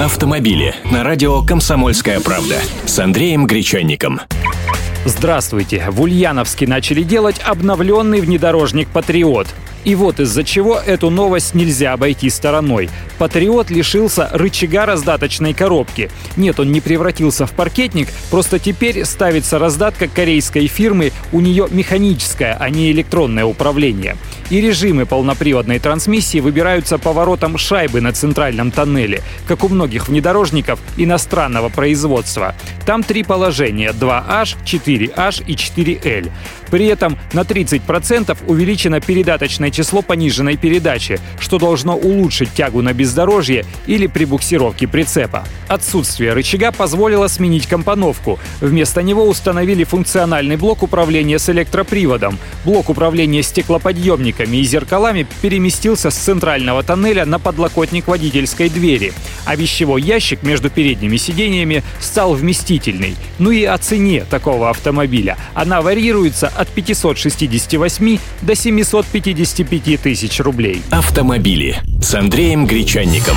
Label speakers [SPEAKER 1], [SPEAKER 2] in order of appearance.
[SPEAKER 1] Автомобили на радио «Комсомольская правда» с Андреем Гречанником.
[SPEAKER 2] Здравствуйте! В Ульяновске начали делать обновленный внедорожник «Патриот». И вот из-за чего эту новость нельзя обойти стороной. Патриот лишился рычага раздаточной коробки. Нет, он не превратился в паркетник, просто теперь ставится раздатка корейской фирмы, у нее механическое, а не электронное управление. И режимы полноприводной трансмиссии выбираются поворотом шайбы на центральном тоннеле, как у многих внедорожников иностранного производства. Там три положения – 2H, 4H и 4L. При этом на 30% увеличено передаточное число пониженной передачи, что должно улучшить тягу на бездорожье или при буксировке прицепа. Отсутствие рычага позволило сменить компоновку. Вместо него установили функциональный блок управления с электроприводом. Блок управления стеклоподъемниками и зеркалами переместился с центрального тоннеля на подлокотник водительской двери, а вещевой ящик между передними сидениями стал вместительный. Ну и о цене такого автомобиля. Она варьируется от 568 до 755 тысяч рублей.
[SPEAKER 1] Автомобили с Андреем Гречанником.